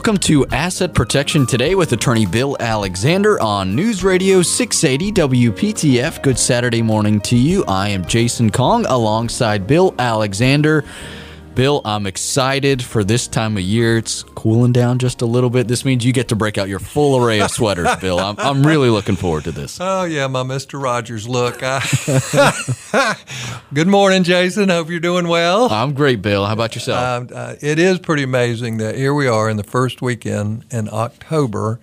Welcome to Asset Protection Today with attorney Bill Alexander on News Radio 680 WPTF. Good Saturday morning to you. I am Jason Kong alongside Bill Alexander. Bill, I'm excited for this time of year. It's cooling down just a little bit. This means you get to break out your full array of sweaters, Bill. I'm, I'm really looking forward to this. Oh, yeah, my Mr. Rogers look. I... Good morning, Jason. Hope you're doing well. I'm great, Bill. How about yourself? Uh, uh, it is pretty amazing that here we are in the first weekend in October,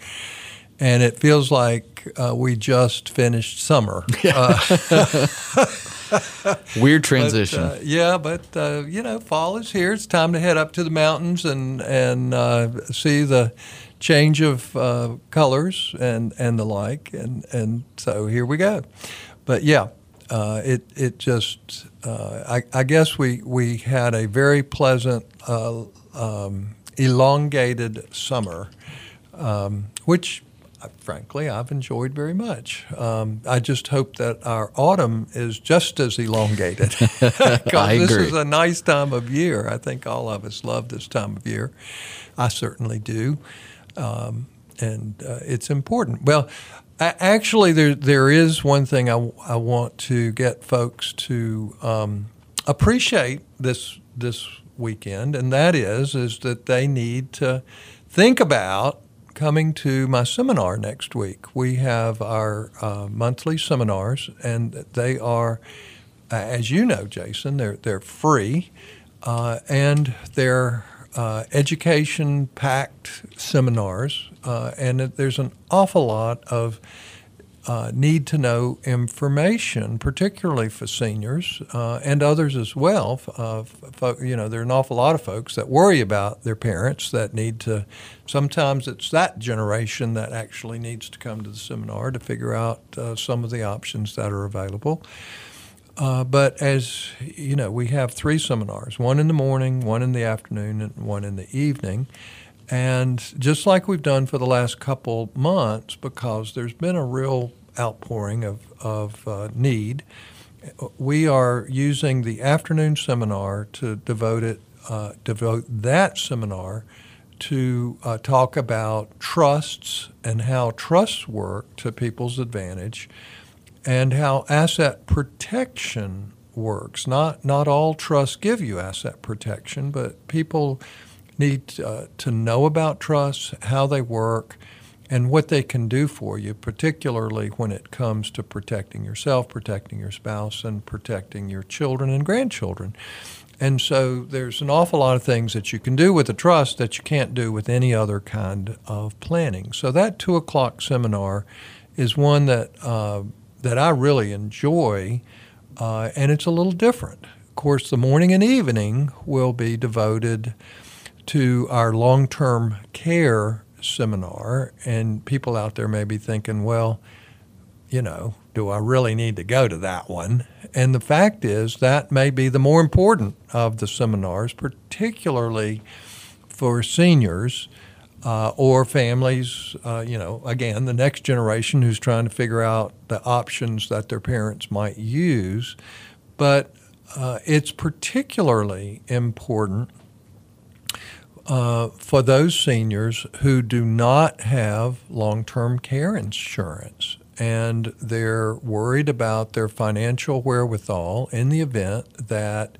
and it feels like uh, we just finished summer. Weird transition. But, uh, yeah, but uh, you know, fall is here. It's time to head up to the mountains and and uh, see the change of uh, colors and and the like. And and so here we go. But yeah, uh, it it just uh, I, I, guess we we had a very pleasant um, elongated summer, um, which frankly, I've enjoyed very much. Um, I just hope that our autumn is just as elongated because this is a nice time of year. I think all of us love this time of year. I certainly do, um, and uh, it's important. Well, actually, there there is one thing I, I want to get folks to um, appreciate this this weekend, and that is is that they need to think about coming to my seminar next week. We have our uh, monthly seminars, and they are, as you know, Jason, they're they're free, uh, and they're uh, education packed seminars, uh, and there's an awful lot of uh, need to know information, particularly for seniors uh, and others as well. Uh, you know, there are an awful lot of folks that worry about their parents that need to. Sometimes it's that generation that actually needs to come to the seminar to figure out uh, some of the options that are available. Uh, but as you know, we have three seminars: one in the morning, one in the afternoon, and one in the evening. And just like we've done for the last couple months, because there's been a real outpouring of, of uh, need, we are using the afternoon seminar to devote it, uh, devote that seminar to uh, talk about trusts and how trusts work to people's advantage, and how asset protection works. Not not all trusts give you asset protection, but people need uh, to know about trusts, how they work, and what they can do for you, particularly when it comes to protecting yourself, protecting your spouse, and protecting your children and grandchildren. And so there's an awful lot of things that you can do with a trust that you can't do with any other kind of planning. So that two o'clock seminar is one that uh, that I really enjoy, uh, and it's a little different. Of course, the morning and evening will be devoted to our long term care seminar, and people out there may be thinking, well, you know, do I really need to go to that one? And the fact is, that may be the more important of the seminars, particularly for seniors uh, or families, uh, you know, again, the next generation who's trying to figure out the options that their parents might use. But uh, it's particularly important uh, for those seniors who do not have long term care insurance and they're worried about their financial wherewithal in the event that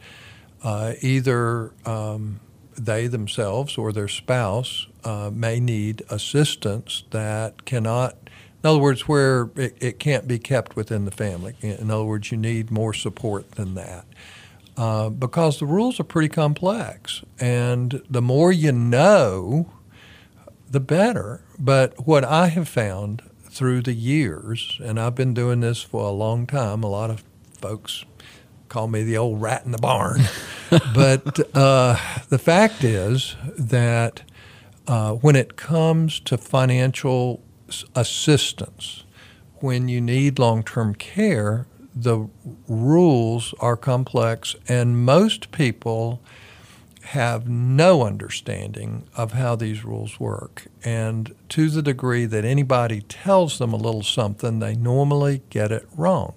uh, either um, they themselves or their spouse uh, may need assistance that cannot, in other words, where it, it can't be kept within the family. In other words, you need more support than that. Uh, because the rules are pretty complex. And the more you know, the better. But what I have found through the years, and I've been doing this for a long time, a lot of folks call me the old rat in the barn. but uh, the fact is that uh, when it comes to financial assistance, when you need long term care, the rules are complex, and most people have no understanding of how these rules work. And to the degree that anybody tells them a little something, they normally get it wrong.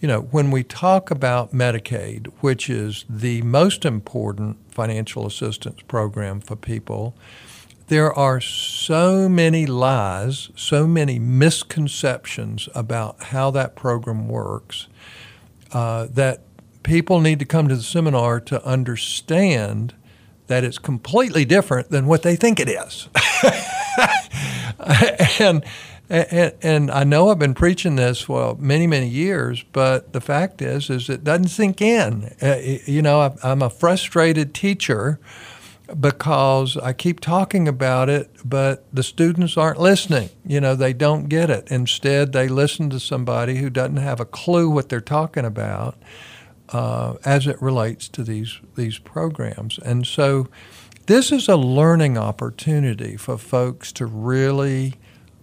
You know, when we talk about Medicaid, which is the most important financial assistance program for people, there are so many lies, so many misconceptions about how that program works uh, that people need to come to the seminar to understand that it's completely different than what they think it is. and, and, and I know I've been preaching this for many many years, but the fact is is it doesn't sink in. Uh, you know, I'm a frustrated teacher because I keep talking about it, but the students aren't listening. You know, they don't get it. Instead, they listen to somebody who doesn't have a clue what they're talking about uh, as it relates to these these programs. And so, this is a learning opportunity for folks to really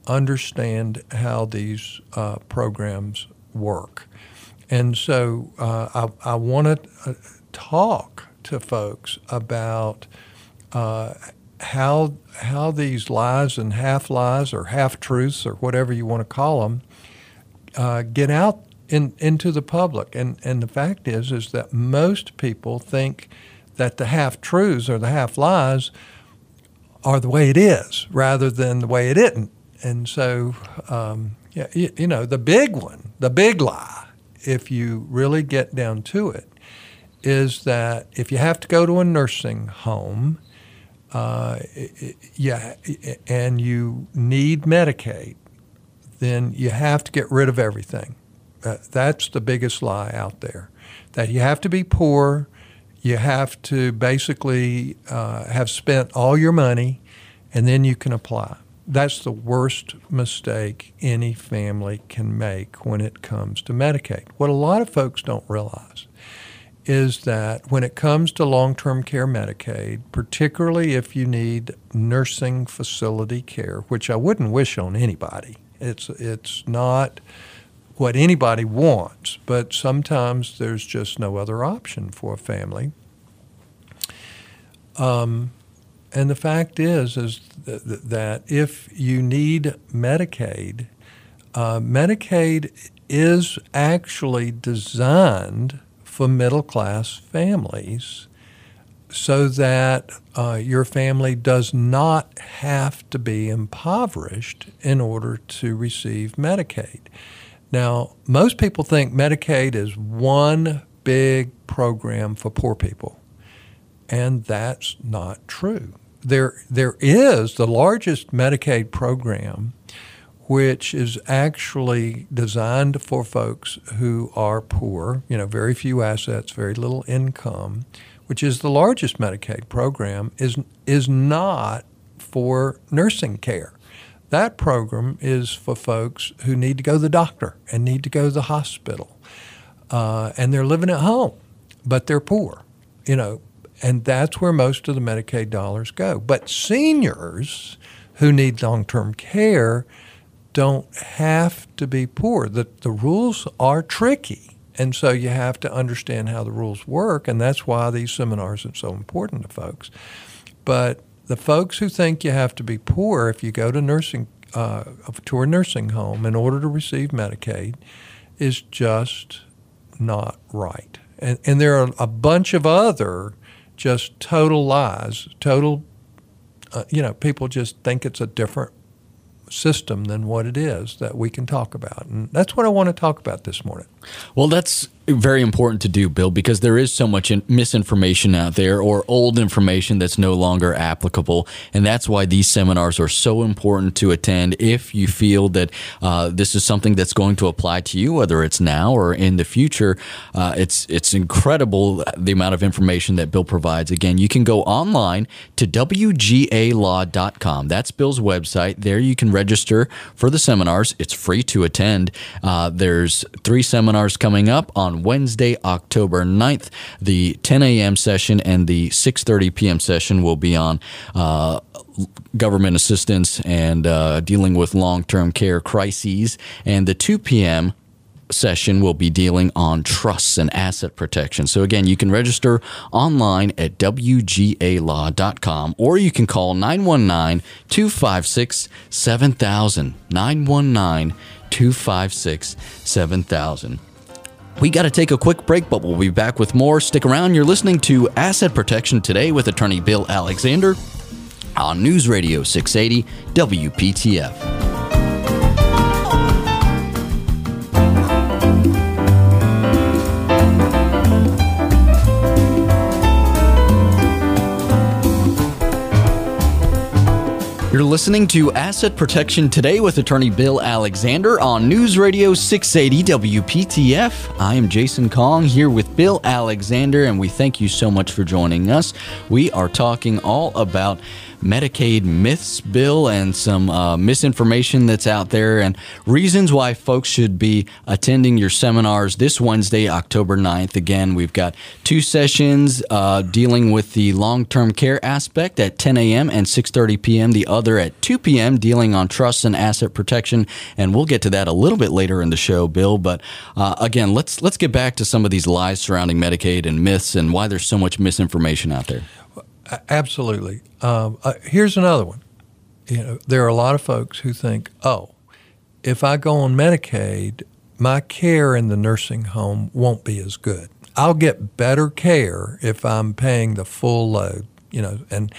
understand how these uh, programs work. And so, uh, I, I want to uh, talk to folks about uh, how how these lies and half lies or half truths or whatever you want to call them uh, get out in, into the public. And and the fact is is that most people think that the half truths or the half lies are the way it is rather than the way it isn't. And so, um, yeah, you, you know, the big one, the big lie, if you really get down to it, is that if you have to go to a nursing home, uh, yeah, and you need Medicaid, then you have to get rid of everything. Uh, that's the biggest lie out there. That you have to be poor, you have to basically uh, have spent all your money, and then you can apply. That's the worst mistake any family can make when it comes to Medicaid. What a lot of folks don't realize is that when it comes to long term care Medicaid, particularly if you need nursing facility care, which I wouldn't wish on anybody, it's, it's not what anybody wants, but sometimes there's just no other option for a family. Um, and the fact is, is th- that if you need Medicaid, uh, Medicaid is actually designed for middle class families so that uh, your family does not have to be impoverished in order to receive Medicaid. Now, most people think Medicaid is one big program for poor people, and that's not true. There, there is the largest Medicaid program which is actually designed for folks who are poor, you know, very few assets, very little income, which is the largest Medicaid program, is, is not for nursing care. That program is for folks who need to go to the doctor and need to go to the hospital. Uh, and they're living at home, but they're poor, you know, and that's where most of the Medicaid dollars go. But seniors who need long term care, don't have to be poor. The, the rules are tricky. And so you have to understand how the rules work. And that's why these seminars are so important to folks. But the folks who think you have to be poor if you go to nursing uh, to a nursing home in order to receive Medicaid is just not right. And, and there are a bunch of other just total lies, total, uh, you know, people just think it's a different system than what it is that we can talk about. And that's what I want to talk about this morning. Well, that's very important to do, Bill, because there is so much misinformation out there or old information that's no longer applicable. And that's why these seminars are so important to attend if you feel that uh, this is something that's going to apply to you, whether it's now or in the future. Uh, it's, it's incredible the amount of information that Bill provides. Again, you can go online to WGAlaw.com. That's Bill's website. There you can register for the seminars. It's free to attend. Uh, there's three seminars coming up on Wednesday, October 9th. The 10 a.m. session and the 6:30 p.m. session will be on uh, government assistance and uh, dealing with long-term care crises, and the 2 p.m session will be dealing on trusts and asset protection. So again, you can register online at wgalaw.com or you can call 919-256 7000 919 256 7000. We got to take a quick break, but we'll be back with more. Stick around. You're listening to Asset Protection Today with attorney Bill Alexander. on News Radio 680 WPTF. You're listening to Asset Protection Today with attorney Bill Alexander on News Radio 680 WPTF. I am Jason Kong here with Bill Alexander, and we thank you so much for joining us. We are talking all about Medicaid myths, Bill, and some uh, misinformation that's out there, and reasons why folks should be attending your seminars this Wednesday, October 9th. Again, we've got two sessions uh, dealing with the long-term care aspect at 10 a.m. and 6:30 p.m. The other at 2 p.m. dealing on trust and asset protection, and we'll get to that a little bit later in the show, Bill. But uh, again, let's let's get back to some of these lies surrounding Medicaid and myths and why there's so much misinformation out there. Absolutely. Um, uh, here's another one. You know, there are a lot of folks who think, oh, if I go on Medicaid, my care in the nursing home won't be as good. I'll get better care if I'm paying the full load. You know, and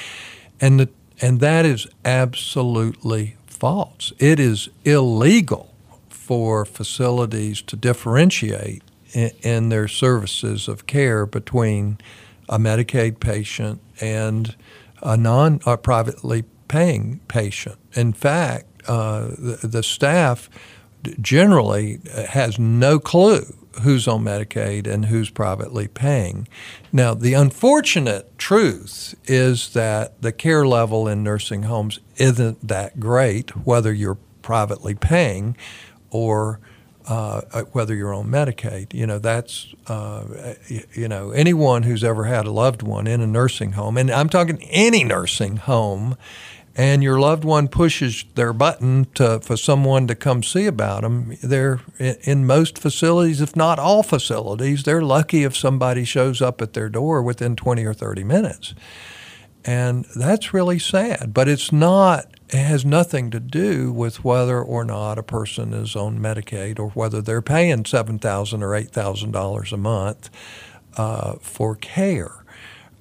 and the and that is absolutely false. It is illegal for facilities to differentiate in, in their services of care between a Medicaid patient and a non a privately paying patient. In fact, uh, the, the staff generally has no clue who's on Medicaid and who's privately paying. Now, the unfortunate truth is that the care level in nursing homes isn't that great, whether you're privately paying or uh, uh, whether you're on Medicaid. You know, that's, uh, you know, anyone who's ever had a loved one in a nursing home, and I'm talking any nursing home, and your loved one pushes their button to, for someone to come see about them, they're in most facilities, if not all facilities, they're lucky if somebody shows up at their door within 20 or 30 minutes. And that's really sad, but it's not it has nothing to do with whether or not a person is on Medicaid or whether they're paying seven thousand or eight thousand dollars a month uh, for care.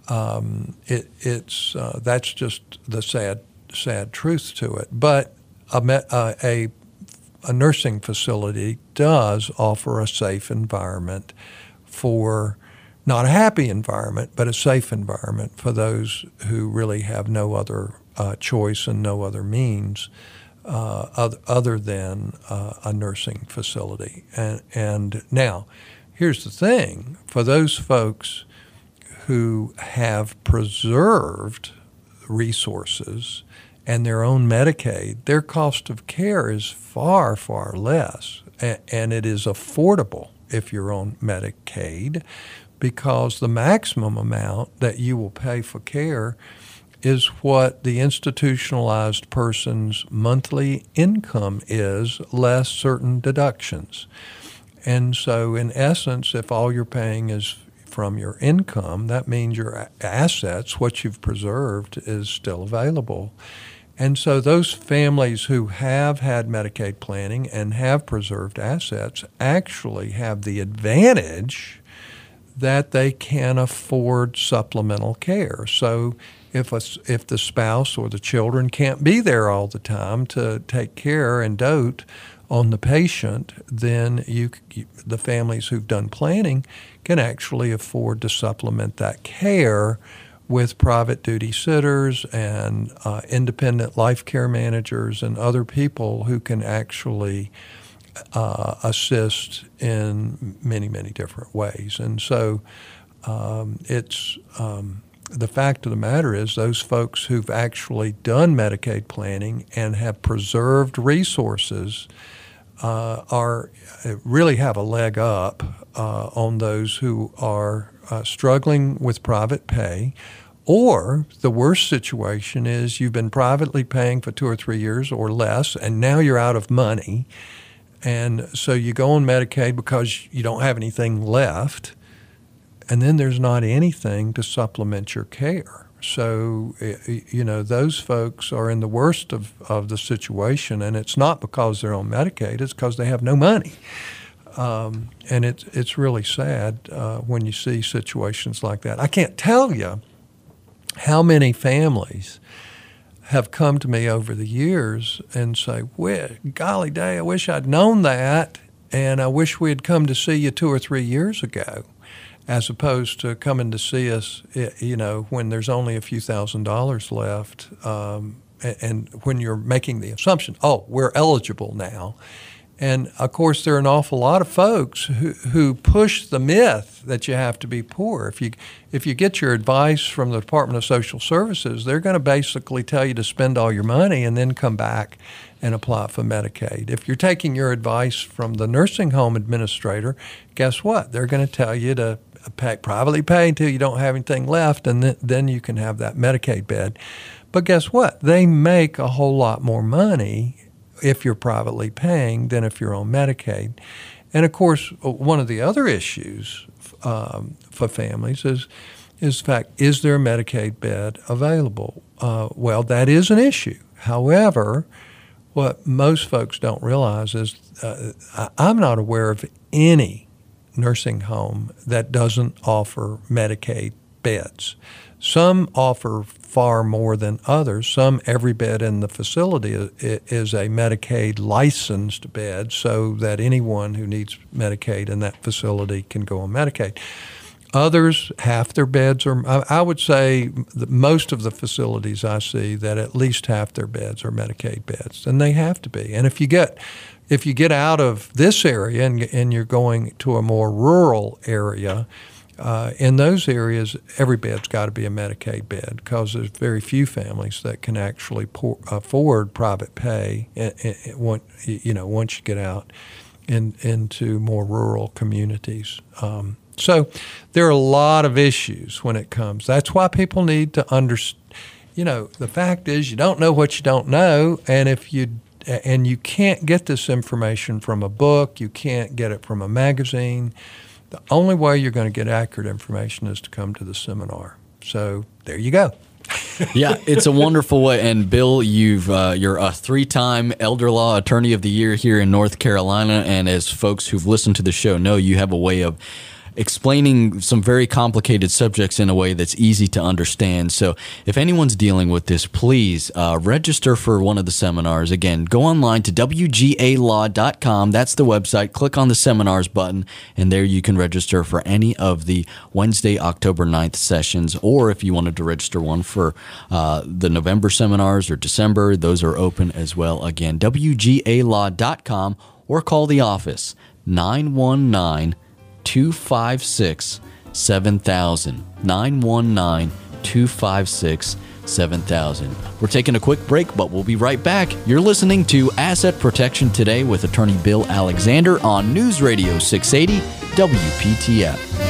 Um, it, it's uh, that's just the sad sad truth to it. But a, uh, a a nursing facility does offer a safe environment for not a happy environment, but a safe environment for those who really have no other uh, choice and no other means uh, other, other, than uh, a nursing facility. And, and now, here's the thing for those folks who have preserved resources and their own Medicaid, their cost of care is far, far less. And it is affordable if you're on Medicaid because the maximum amount that you will pay for care is what the institutionalized person's monthly income is, less certain deductions. And so, in essence, if all you're paying is from your income, that means your assets, what you've preserved, is still available. And so, those families who have had Medicaid planning and have preserved assets actually have the advantage that they can afford supplemental care. So, if a, if the spouse or the children can't be there all the time to take care and dote on the patient, then you, the families who've done planning can actually afford to supplement that care with private duty sitters and uh, independent life care managers and other people who can actually uh, assist in many, many different ways. And so um, it's um, the fact of the matter is, those folks who've actually done Medicaid planning and have preserved resources uh, are really have a leg up uh, on those who are uh, struggling with private pay. Or the worst situation is you've been privately paying for two or three years or less, and now you're out of money. And so you go on Medicaid because you don't have anything left and then there's not anything to supplement your care. So, you know, those folks are in the worst of, of the situation, and it's not because they're on Medicaid, it's because they have no money. Um, and it's, it's really sad uh, when you see situations like that. I can't tell you how many families have come to me over the years and say, well, golly day, I wish I'd known that, and I wish we had come to see you two or three years ago, as opposed to coming to see us, you know, when there's only a few thousand dollars left, um, and when you're making the assumption, oh, we're eligible now. And of course, there are an awful lot of folks who, who push the myth that you have to be poor. If you, if you get your advice from the Department of Social Services, they're going to basically tell you to spend all your money and then come back and apply for Medicaid. If you're taking your advice from the nursing home administrator, guess what? They're going to tell you to pay, privately pay until you don't have anything left, and then, then you can have that Medicaid bed. But guess what? They make a whole lot more money if you're privately paying than if you're on Medicaid. And of course, one of the other issues um, for families is is the fact is there a Medicaid bed available? Uh, well, that is an issue. However, what most folks don't realize is uh, I'm not aware of any nursing home that doesn't offer Medicaid beds. Some offer far more than others. Some, every bed in the facility is a Medicaid licensed bed so that anyone who needs Medicaid in that facility can go on Medicaid. Others, half their beds are, I would say most of the facilities I see that at least half their beds are Medicaid beds, and they have to be. And if you get, if you get out of this area and, and you're going to a more rural area, uh, in those areas, every bed's got to be a Medicaid bed because there's very few families that can actually pour, afford private pay. you know, once you get out in, into more rural communities. Um, so there are a lot of issues when it comes. That's why people need to understand. You know, the fact is you don't know what you don't know, and if you and you can't get this information from a book, you can't get it from a magazine the only way you're going to get accurate information is to come to the seminar. So there you go. yeah, it's a wonderful way. And Bill, you've uh, you're a three-time elder law attorney of the year here in North Carolina, and as folks who've listened to the show know, you have a way of explaining some very complicated subjects in a way that's easy to understand. So, if anyone's dealing with this, please uh, register for one of the seminars. Again, go online to WGALaw.com. That's the website. Click on the seminars button, and there you can register for any of the Wednesday, October 9th sessions. Or if you wanted to register one for uh, the November seminars or December, those are open as well. Again, WGALaw.com or call the office 919 256 7000. 919 256 7000. We're taking a quick break, but we'll be right back. You're listening to Asset Protection Today with attorney Bill Alexander on News Radio 680 WPTF.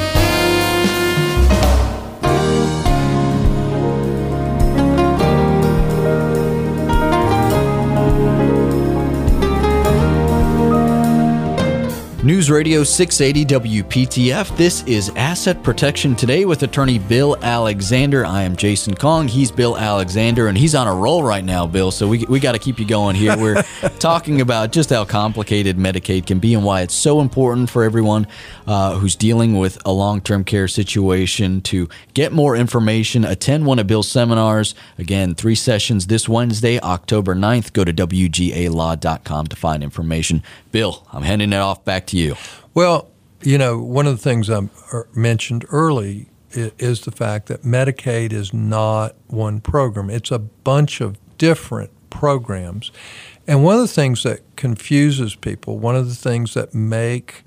News Radio 680 WPTF. This is Asset Protection Today with attorney Bill Alexander. I am Jason Kong. He's Bill Alexander, and he's on a roll right now, Bill. So we, we got to keep you going here. We're talking about just how complicated Medicaid can be and why it's so important for everyone uh, who's dealing with a long term care situation to get more information. Attend one of Bill's seminars. Again, three sessions this Wednesday, October 9th. Go to WGALaw.com to find information. Bill, I'm handing it off back to you? Well, you know, one of the things I er, mentioned early is the fact that Medicaid is not one program. It's a bunch of different programs. And one of the things that confuses people, one of the things that make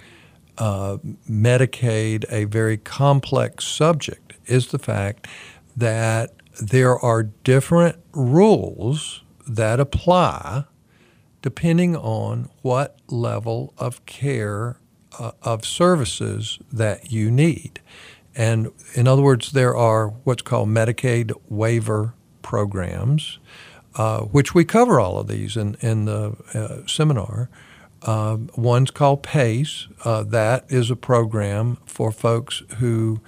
uh, Medicaid a very complex subject is the fact that there are different rules that apply depending on what level of care uh, of services that you need. And in other words, there are what's called Medicaid waiver programs, uh, which we cover all of these in, in the uh, seminar. Uh, one's called PACE. Uh, that is a program for folks who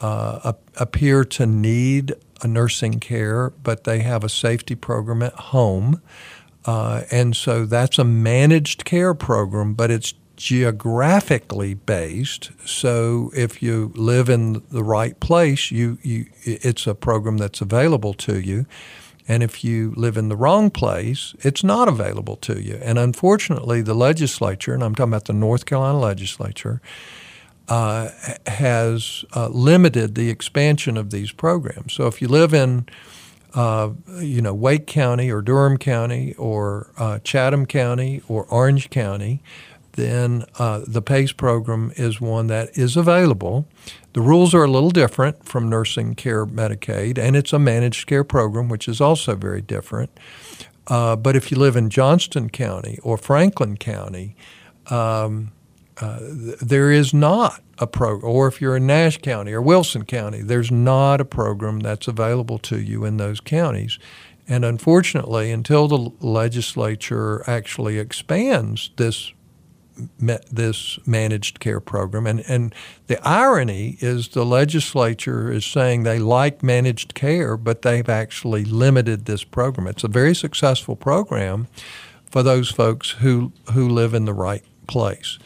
uh, appear to need a nursing care, but they have a safety program at home. Uh, and so that's a managed care program, but it's geographically based. So if you live in the right place, you, you it's a program that's available to you. And if you live in the wrong place, it's not available to you. And unfortunately, the legislature, and I'm talking about the North Carolina legislature, uh, has uh, limited the expansion of these programs. So if you live in, uh, you know, Wake County or Durham County or uh, Chatham County or Orange County, then uh, the PACE program is one that is available. The rules are a little different from nursing care Medicaid, and it's a managed care program, which is also very different. Uh, but if you live in Johnston County or Franklin County, um, uh, there is not a program, or if you're in Nash County or Wilson County, there's not a program that's available to you in those counties. And unfortunately, until the legislature actually expands this this managed care program. And, and the irony is the legislature is saying they like managed care, but they've actually limited this program. It's a very successful program for those folks who, who live in the right place.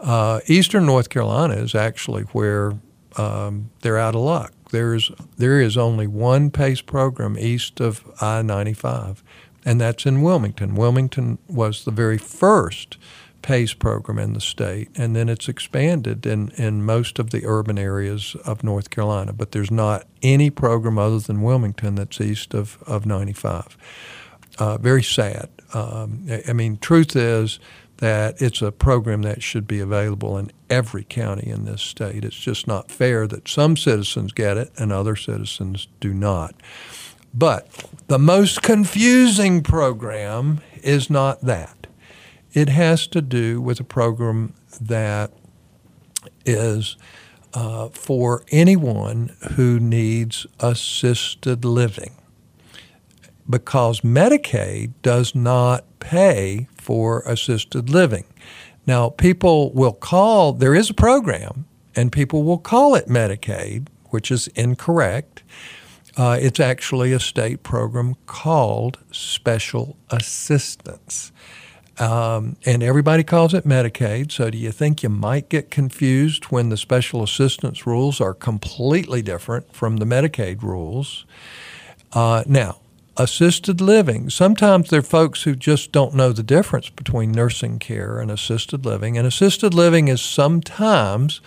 Uh, Eastern North Carolina is actually where um, they're out of luck. There's, there is only one PACE program east of I 95, and that's in Wilmington. Wilmington was the very first PACE program in the state, and then it's expanded in, in most of the urban areas of North Carolina. But there's not any program other than Wilmington that's east of, of 95. Uh, very sad. Um, I mean, truth is that it's a program that should be available in every county in this state. It's just not fair that some citizens get it and other citizens do not. But the most confusing program is not that. It has to do with a program that is uh, for anyone who needs assisted living because Medicaid does not pay for assisted living. Now, people will call, there is a program, and people will call it Medicaid, which is incorrect. Uh, it's actually a state program called Special Assistance. Um, and everybody calls it Medicaid. So, do you think you might get confused when the special assistance rules are completely different from the Medicaid rules? Uh, now, assisted living. Sometimes there are folks who just don't know the difference between nursing care and assisted living. And assisted living is sometimes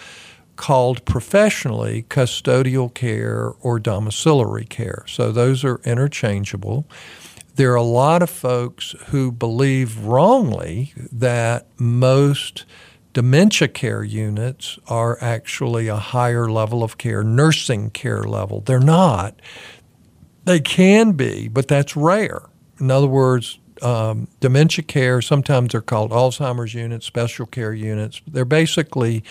called professionally custodial care or domiciliary care. So, those are interchangeable there are a lot of folks who believe wrongly that most dementia care units are actually a higher level of care, nursing care level. They're not. They can be, but that's rare. In other words, um, dementia care, sometimes they're called Alzheimer's units, special care units. They're basically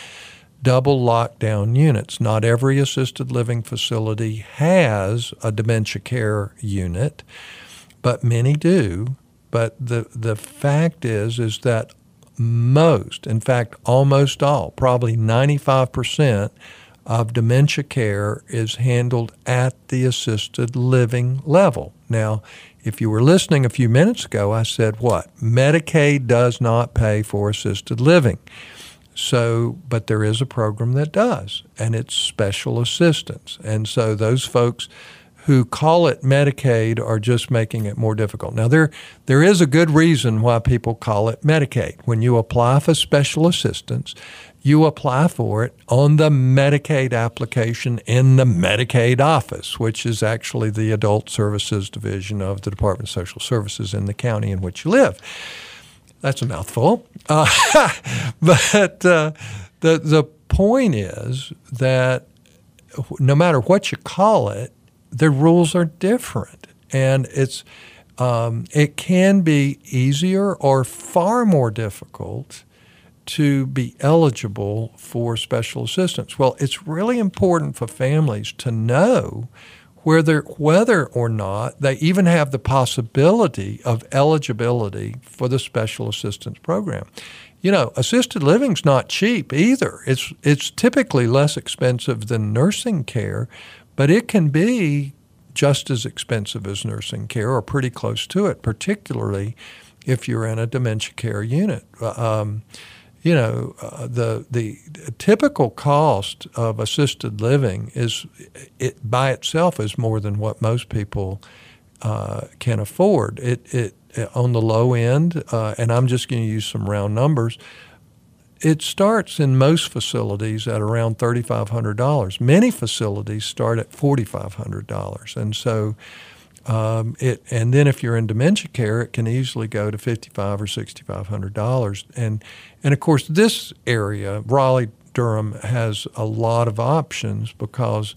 double lockdown units. Not every assisted living facility has a dementia care unit but many do. But the the fact is is that most, in fact, almost all, probably 95% of dementia care is handled at the assisted living level. Now, if you were listening a few minutes ago, I said what? Medicaid does not pay for assisted living. So, but there is a program that does, and it's special assistance. And so those folks who call it Medicaid are just making it more difficult. Now, there, there is a good reason why people call it Medicaid. When you apply for special assistance, you apply for it on the Medicaid application in the Medicaid office, which is actually the Adult Services Division of the Department of Social Services in the county in which you live. That's a mouthful. Uh, but uh, the, the point is that no matter what you call it, the rules are different, and it's um, it can be easier or far more difficult to be eligible for special assistance. Well, it's really important for families to know whether whether or not they even have the possibility of eligibility for the special assistance program. You know, assisted living's not cheap either. It's it's typically less expensive than nursing care, but it can be just as expensive as nursing care or pretty close to it, particularly if you're in a dementia care unit. Um, you know, uh, the the typical cost of assisted living is it by itself is more than what most people uh, can afford. It, it, on the low end, uh, and I'm just going to use some round numbers. It starts in most facilities at around $3,500. Many facilities start at $4,500, and so um, it, and then if you're in dementia care, it can easily go to fifty-five or sixty-five hundred dollars. And and of course, this area, Raleigh Durham, has a lot of options because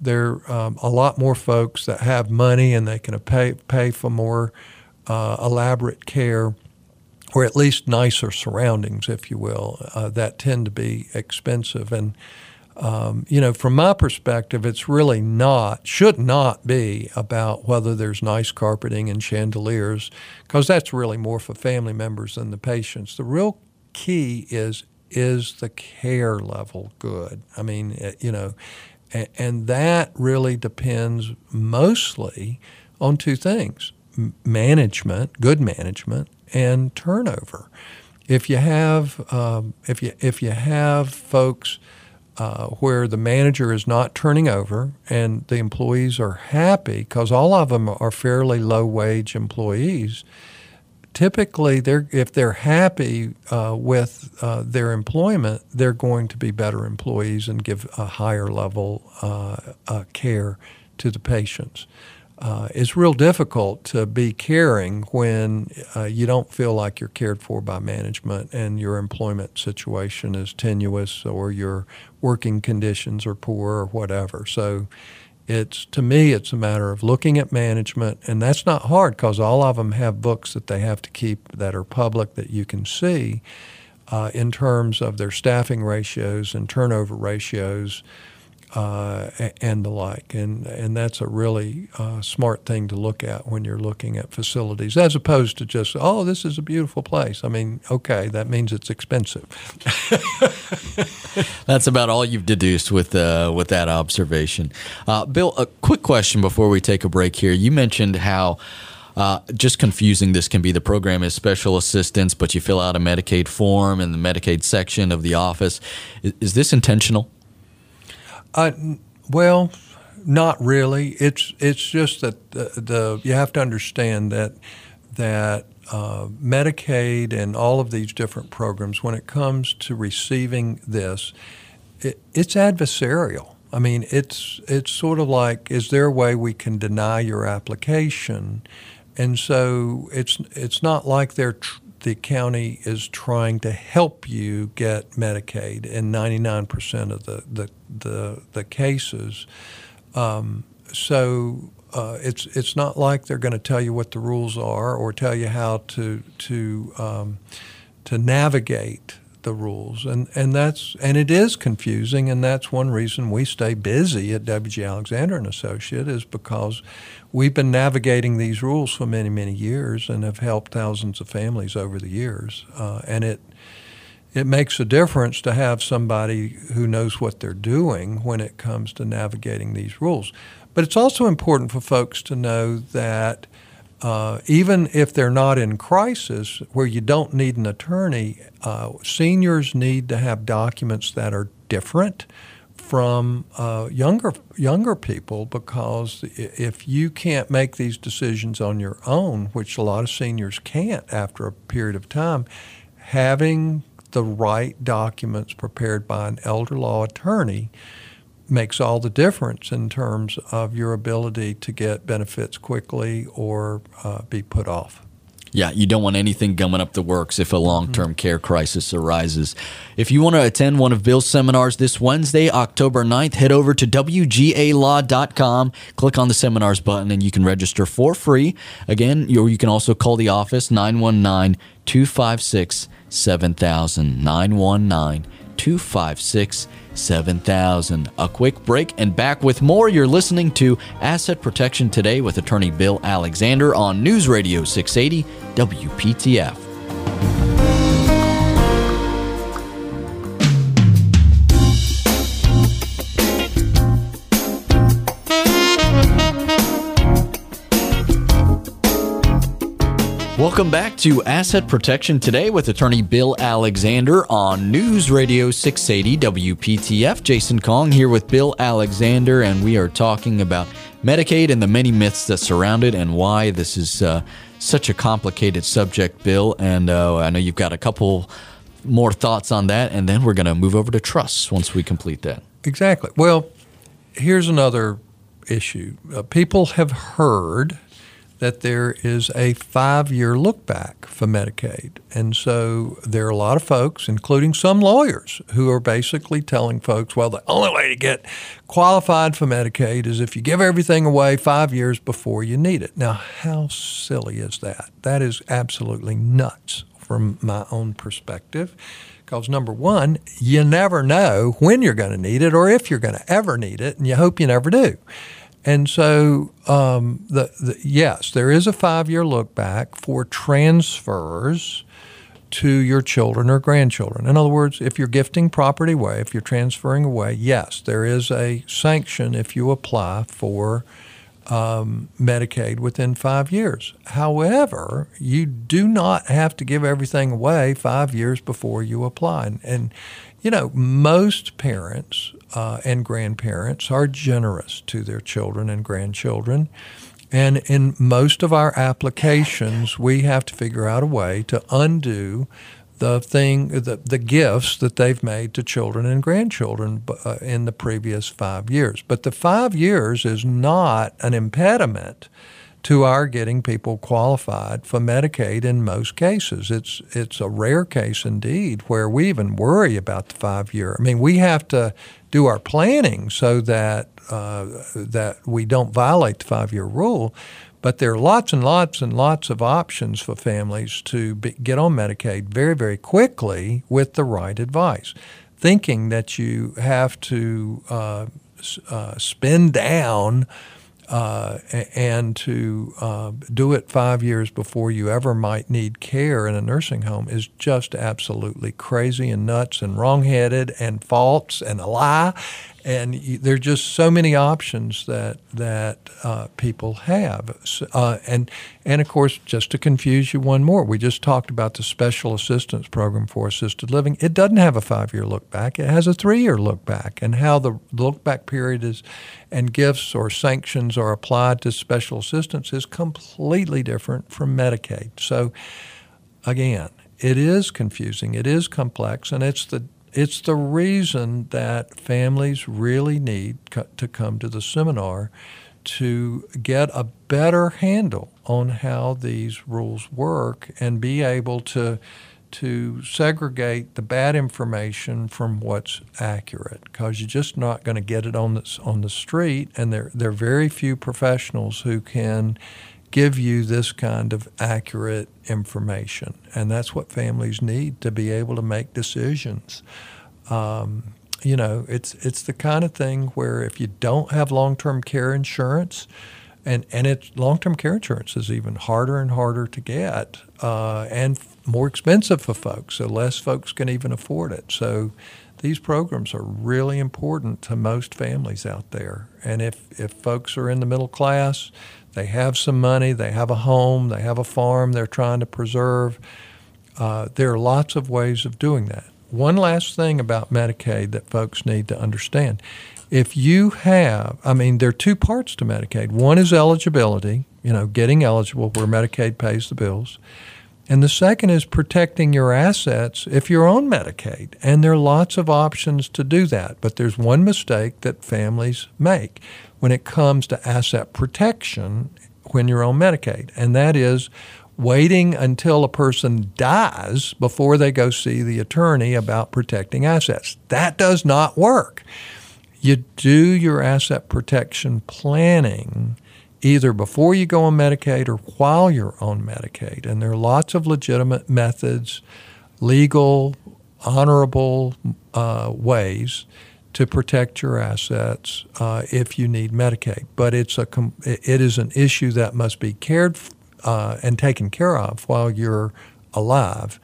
there are um, a lot more folks that have money and they can pay pay for more uh, elaborate care, or at least nicer surroundings, if you will, uh, that tend to be expensive and um, you know, from my perspective, it's really not, should not be about whether there's nice carpeting and chandeliers, because that's really more for family members than the patients. The real key is is the care level good? I mean, eh, you know, and, and that really depends mostly on two things management, good management, and turnover. If you have, um, if you if you have folks uh, where the manager is not turning over and the employees are happy because all of them are fairly low wage employees. Typically, they're, if they're happy uh, with uh, their employment, they're going to be better employees and give a higher level uh, uh, care to the patients uh, it's real difficult to be caring when uh, you don't feel like you're cared for by management and your employment situation is tenuous or your working conditions are poor or whatever. So it's to me it's a matter of looking at management and that's not hard because all of them have books that they have to keep that are public that you can see uh, in terms of their staffing ratios and turnover ratios uh, and the like. And, and that's a really uh, smart thing to look at when you're looking at facilities, as opposed to just, oh, this is a beautiful place. I mean, okay, that means it's expensive. that's about all you've deduced with, uh, with that observation. Uh, Bill, a quick question before we take a break here. You mentioned how. Uh, just confusing this can be. The program is special assistance, but you fill out a Medicaid form in the Medicaid section of the office. Is, is this intentional? Uh, well, not really. It's it's just that the, the you have to understand that that uh, Medicaid and all of these different programs, when it comes to receiving this, it, it's adversarial. I mean, it's it's sort of like, is there a way we can deny your application? And so it's it's not like they're tr- the county is trying to help you get Medicaid in 99% of the, the, the, the cases. Um, so uh, it's, it's not like they're going to tell you what the rules are or tell you how to, to, um, to navigate the rules. And, and, that's, and it is confusing, and that's one reason we stay busy at W.G. Alexander and Associate is because we've been navigating these rules for many, many years and have helped thousands of families over the years. Uh, and it it makes a difference to have somebody who knows what they're doing when it comes to navigating these rules. But it's also important for folks to know that uh, even if they're not in crisis, where you don't need an attorney, uh, seniors need to have documents that are different from uh, younger younger people because if you can't make these decisions on your own, which a lot of seniors can't after a period of time, having the right documents prepared by an elder law attorney makes all the difference in terms of your ability to get benefits quickly or uh, be put off. Yeah, you don't want anything gumming up the works if a long term mm-hmm. care crisis arises. If you want to attend one of Bill's seminars this Wednesday, October 9th, head over to WGALaw.com, click on the seminars button, and you can register for free. Again, you, you can also call the office 919 256 7000. 919 256 7000. A quick break and back with more. You're listening to Asset Protection Today with attorney Bill Alexander on News Radio 680 WPTF. Welcome back to Asset Protection Today with attorney Bill Alexander on News Radio 680 WPTF. Jason Kong here with Bill Alexander, and we are talking about Medicaid and the many myths that surround it and why this is uh, such a complicated subject, Bill. And uh, I know you've got a couple more thoughts on that, and then we're going to move over to trusts once we complete that. Exactly. Well, here's another issue. Uh, people have heard that there is a five year look back for Medicaid. And so there are a lot of folks, including some lawyers, who are basically telling folks, well, the only way to get qualified for Medicaid is if you give everything away five years before you need it. Now, how silly is that? That is absolutely nuts from my own perspective. Because number one, you never know when you're going to need it or if you're going to ever need it, and you hope you never do. And so, um, the, the, yes, there is a five year look back for transfers to your children or grandchildren. In other words, if you're gifting property away, if you're transferring away, yes, there is a sanction if you apply for um, Medicaid within five years. However, you do not have to give everything away five years before you apply. And, and you know, most parents uh, and grandparents are generous to their children and grandchildren. And in most of our applications, we have to figure out a way to undo the thing, the, the gifts that they've made to children and grandchildren uh, in the previous five years. But the five years is not an impediment to our getting people qualified for Medicaid in most cases. It's it's a rare case indeed where we even worry about the five year. I mean, we have to do our planning so that uh, that we don't violate the five year rule. But there are lots and lots and lots of options for families to be, get on Medicaid very, very quickly with the right advice. Thinking that you have to uh, uh, spend down uh, and to uh, do it five years before you ever might need care in a nursing home is just absolutely crazy and nuts and wrongheaded and false and a lie and there are just so many options that that uh, people have, uh, and and of course, just to confuse you one more, we just talked about the special assistance program for assisted living. It doesn't have a five-year look back; it has a three-year look back, and how the look back period is, and gifts or sanctions are applied to special assistance is completely different from Medicaid. So, again, it is confusing, it is complex, and it's the it's the reason that families really need to come to the seminar to get a better handle on how these rules work and be able to to segregate the bad information from what's accurate. Because you're just not going to get it on the, on the street and there there are very few professionals who can give you this kind of accurate information. And that's what families need to be able to make decisions. Um, you know, it's it's the kind of thing where if you don't have long-term care insurance, and and it long-term care insurance is even harder and harder to get, uh, and more expensive for folks. So less folks can even afford it. So these programs are really important to most families out there. And if if folks are in the middle class, they have some money, they have a home, they have a farm they're trying to preserve. Uh, there are lots of ways of doing that. One last thing about Medicaid that folks need to understand. If you have, I mean, there are two parts to Medicaid. One is eligibility, you know, getting eligible where Medicaid pays the bills. And the second is protecting your assets if you're on Medicaid. And there are lots of options to do that. But there's one mistake that families make when it comes to asset protection when you're on Medicaid, and that is waiting until a person dies before they go see the attorney about protecting assets. That does not work. You do your asset protection planning either before you go on Medicaid or while you're on Medicaid. And there are lots of legitimate methods, legal, honorable uh, ways to protect your assets uh, if you need Medicaid. But it's a it is an issue that must be cared uh, and taken care of while you're alive.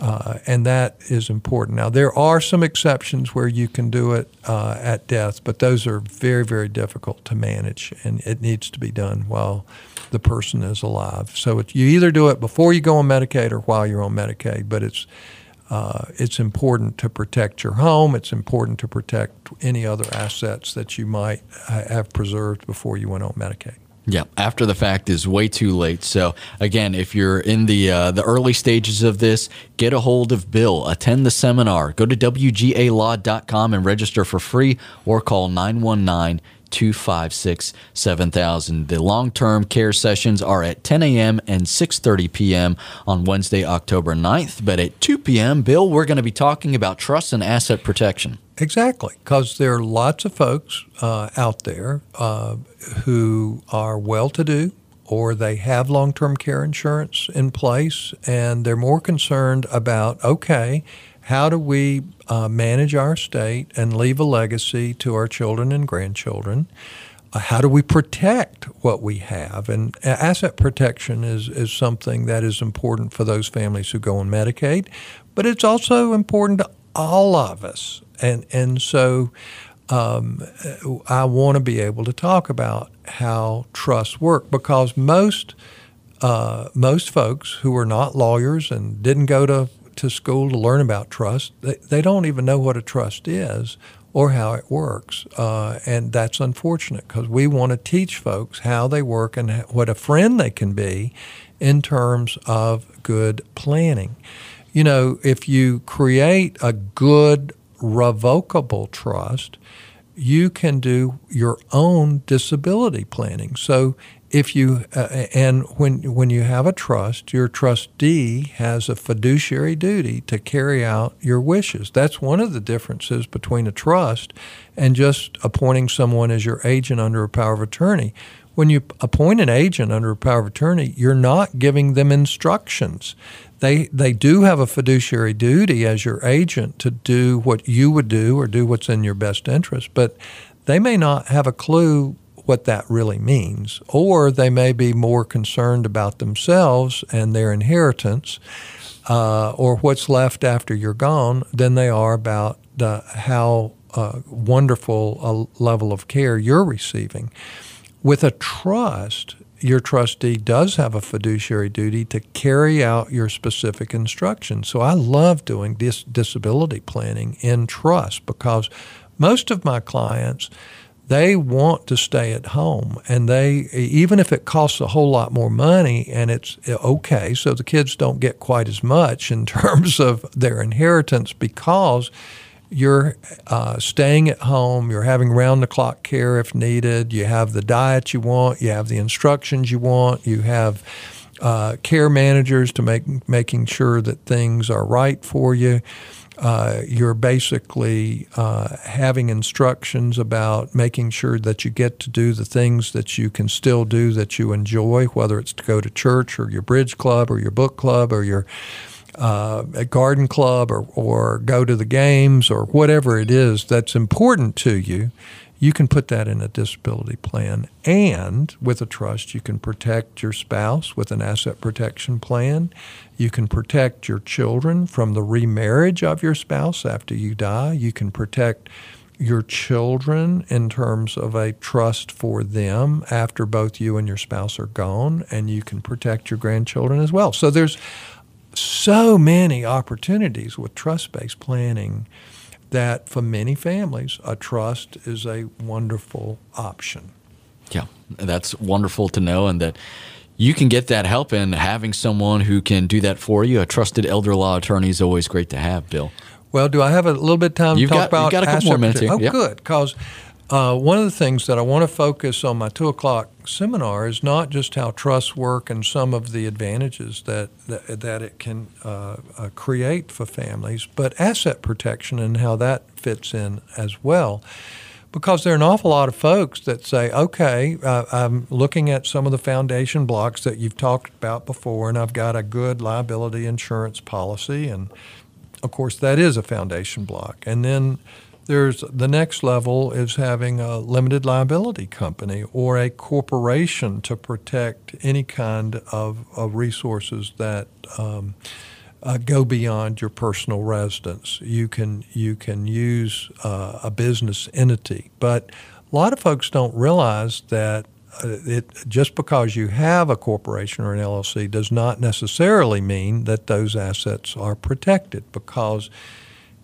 Uh, and that is important. Now, there are some exceptions where you can do it uh, at death, but those are very, very difficult to manage, and it needs to be done while the person is alive. So you either do it before you go on Medicaid or while you're on Medicaid, but it's uh, it's important to protect your home. It's important to protect any other assets that you might have preserved before you went on Medicaid. Yeah, after the fact is way too late. So again, if you're in the uh, the early stages of this, get a hold of Bill, attend the seminar, go to wgalaw.com and register for free, or call 919 256 7000. The long term care sessions are at 10 a.m. and 6.30 p.m. on Wednesday, October 9th. But at 2 p.m., Bill, we're going to be talking about trust and asset protection. Exactly, because there are lots of folks uh, out there uh, who are well to do or they have long term care insurance in place and they're more concerned about, okay, how do we uh, manage our estate and leave a legacy to our children and grandchildren? Uh, how do we protect what we have? And asset protection is, is something that is important for those families who go on Medicaid, but it's also important to all of us. And, and so um, I want to be able to talk about how trusts work because most uh, most folks who are not lawyers and didn't go to to school to learn about trust. They, they don't even know what a trust is or how it works. Uh, and that's unfortunate because we want to teach folks how they work and what a friend they can be in terms of good planning. You know, if you create a good revocable trust, you can do your own disability planning. So if you uh, and when when you have a trust, your trustee has a fiduciary duty to carry out your wishes. That's one of the differences between a trust and just appointing someone as your agent under a power of attorney. When you appoint an agent under a power of attorney, you're not giving them instructions. They they do have a fiduciary duty as your agent to do what you would do or do what's in your best interest, but they may not have a clue what that really means. Or they may be more concerned about themselves and their inheritance uh, or what's left after you're gone than they are about the, how uh, wonderful a level of care you're receiving. With a trust, your trustee does have a fiduciary duty to carry out your specific instructions. So I love doing dis- disability planning in trust because most of my clients they want to stay at home and they even if it costs a whole lot more money and it's okay so the kids don't get quite as much in terms of their inheritance because you're uh, staying at home you're having round the clock care if needed you have the diet you want you have the instructions you want you have uh, care managers to make making sure that things are right for you uh, you're basically uh, having instructions about making sure that you get to do the things that you can still do that you enjoy, whether it's to go to church or your bridge club or your book club or your uh, garden club or, or go to the games or whatever it is that's important to you you can put that in a disability plan. And with a trust, you can protect your spouse with an asset protection plan. You can protect your children from the remarriage of your spouse after you die. You can protect your children in terms of a trust for them after both you and your spouse are gone, and you can protect your grandchildren as well. So there's so many opportunities with trust based planning that for many families, a trust is a wonderful option. Yeah, that's wonderful to know, and that you can get that help in having someone who can do that for you. A trusted elder law attorney is always great to have, Bill. Well, do I have a little bit of time you've to talk got, about? You've got a couple more minutes here. Oh, yep. good, because uh, one of the things that I want to focus on my two o'clock seminar is not just how trusts work and some of the advantages that that, that it can uh, uh, create for families, but asset protection and how that fits in as well. Because there are an awful lot of folks that say, okay, I'm looking at some of the foundation blocks that you've talked about before, and I've got a good liability insurance policy. And of course, that is a foundation block. And then there's the next level is having a limited liability company or a corporation to protect any kind of, of resources that um, uh, go beyond your personal residence. You can you can use uh, a business entity, but a lot of folks don't realize that uh, it just because you have a corporation or an LLC does not necessarily mean that those assets are protected because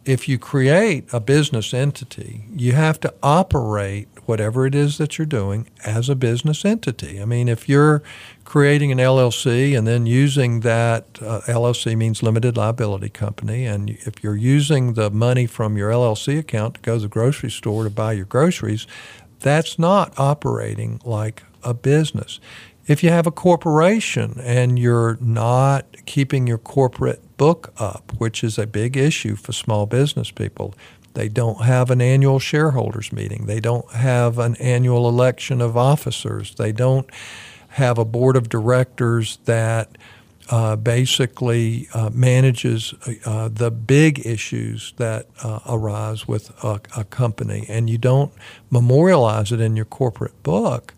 if you create a business entity, you have to operate whatever it is that you're doing as a business entity. I mean, if you're creating an LLC and then using that, uh, LLC means limited liability company, and if you're using the money from your LLC account to go to the grocery store to buy your groceries, that's not operating like a business. If you have a corporation and you're not keeping your corporate book up, which is a big issue for small business people. They don't have an annual shareholders meeting. They don't have an annual election of officers. They don't have a board of directors that uh, basically uh, manages uh, the big issues that uh, arise with a, a, company, and you don't memorialize it in your corporate book,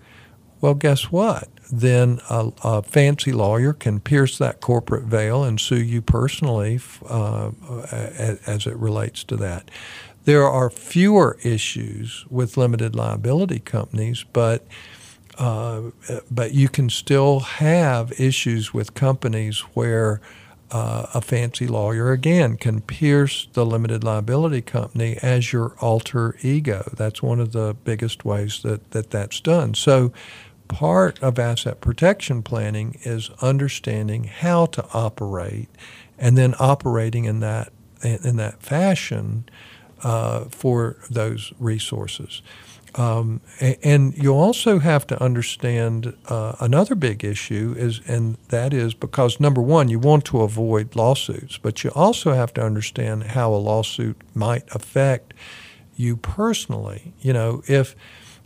well, guess what? Then a, a, fancy lawyer can pierce that corporate veil and sue you personally uh, as, it relates to that. There are fewer issues with limited liability companies, but uh, but you can still have issues with companies where uh, a fancy lawyer again can pierce the limited liability company as your alter ego. That's one of the biggest ways that, that that's done. So part of asset protection planning is understanding how to operate and then operating in that in that fashion uh, for those resources. Um, and you also have to understand uh, another big issue is, and that is because number one, you want to avoid lawsuits, but you also have to understand how a lawsuit might affect you personally. You know, if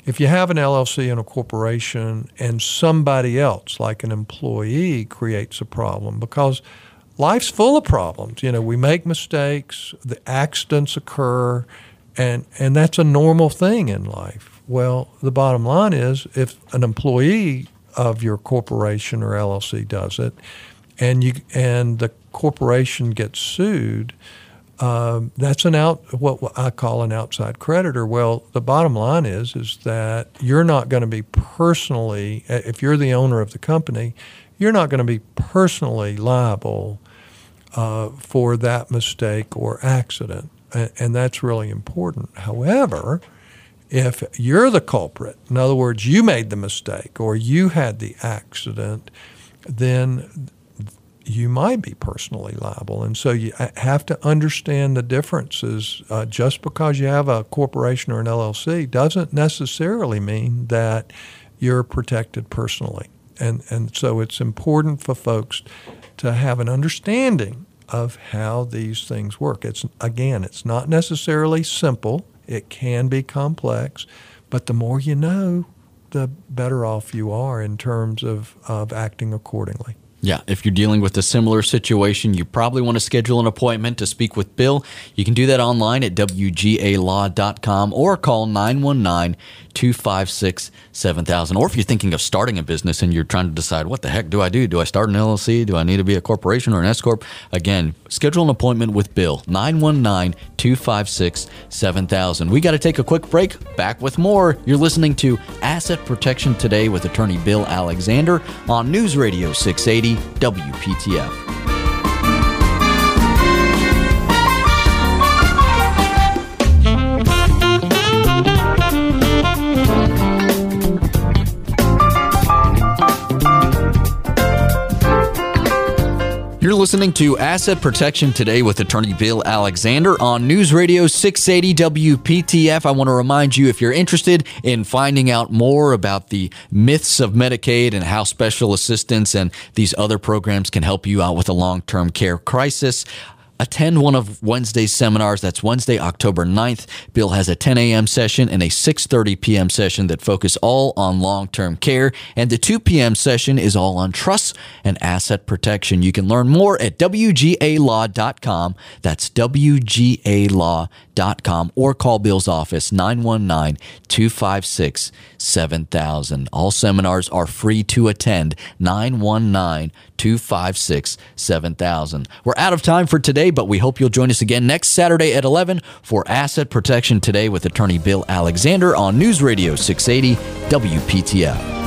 if you have an LLC and a corporation and somebody else, like an employee, creates a problem, because life's full of problems. You know, we make mistakes, the accidents occur, and, and that's a normal thing in life. Well, the bottom line is if an employee of your corporation or LLC does it, and you and the corporation gets sued, um, that's an out what I call an outside creditor. Well, the bottom line is is that you're not going to be personally, if you're the owner of the company, you're not going to be personally liable uh, for that mistake or accident, and, and that's really important. However, if you're the culprit, in other words, you made the mistake or you had the accident, then you might be personally liable. And so you have to understand the differences. Uh, just because you have a corporation or an LLC doesn't necessarily mean that you're protected personally. And, and so it's important for folks to have an understanding of how these things work. It's again, it's not necessarily simple. It can be complex, but the more you know, the better off you are in terms of, of acting accordingly. Yeah, if you're dealing with a similar situation, you probably want to schedule an appointment to speak with Bill. You can do that online at WGALaw.com or call 919 256 7000. Or if you're thinking of starting a business and you're trying to decide, what the heck do I do? Do I start an LLC? Do I need to be a corporation or an S Corp? Again, schedule an appointment with Bill, 919 256 7000. We got to take a quick break. Back with more. You're listening to Asset Protection Today with attorney Bill Alexander on News Radio 680 WPTF. Listening to Asset Protection Today with attorney Bill Alexander on News Radio 680 WPTF. I want to remind you if you're interested in finding out more about the myths of Medicaid and how special assistance and these other programs can help you out with a long term care crisis, attend one of Wednesday's seminars. That's Wednesday, October 9th. Bill has a 10 a.m. session and a 6:30 p.m. session that focus all on long-term care, and the 2 p.m. session is all on trusts and asset protection. You can learn more at wgalaw.com. That's wgalaw.com or call Bill's office 919-256-7000. All seminars are free to attend. 919 256 7000. We're out of time for today, but we hope you'll join us again next Saturday at 11 for Asset Protection Today with attorney Bill Alexander on News Radio 680 WPTF.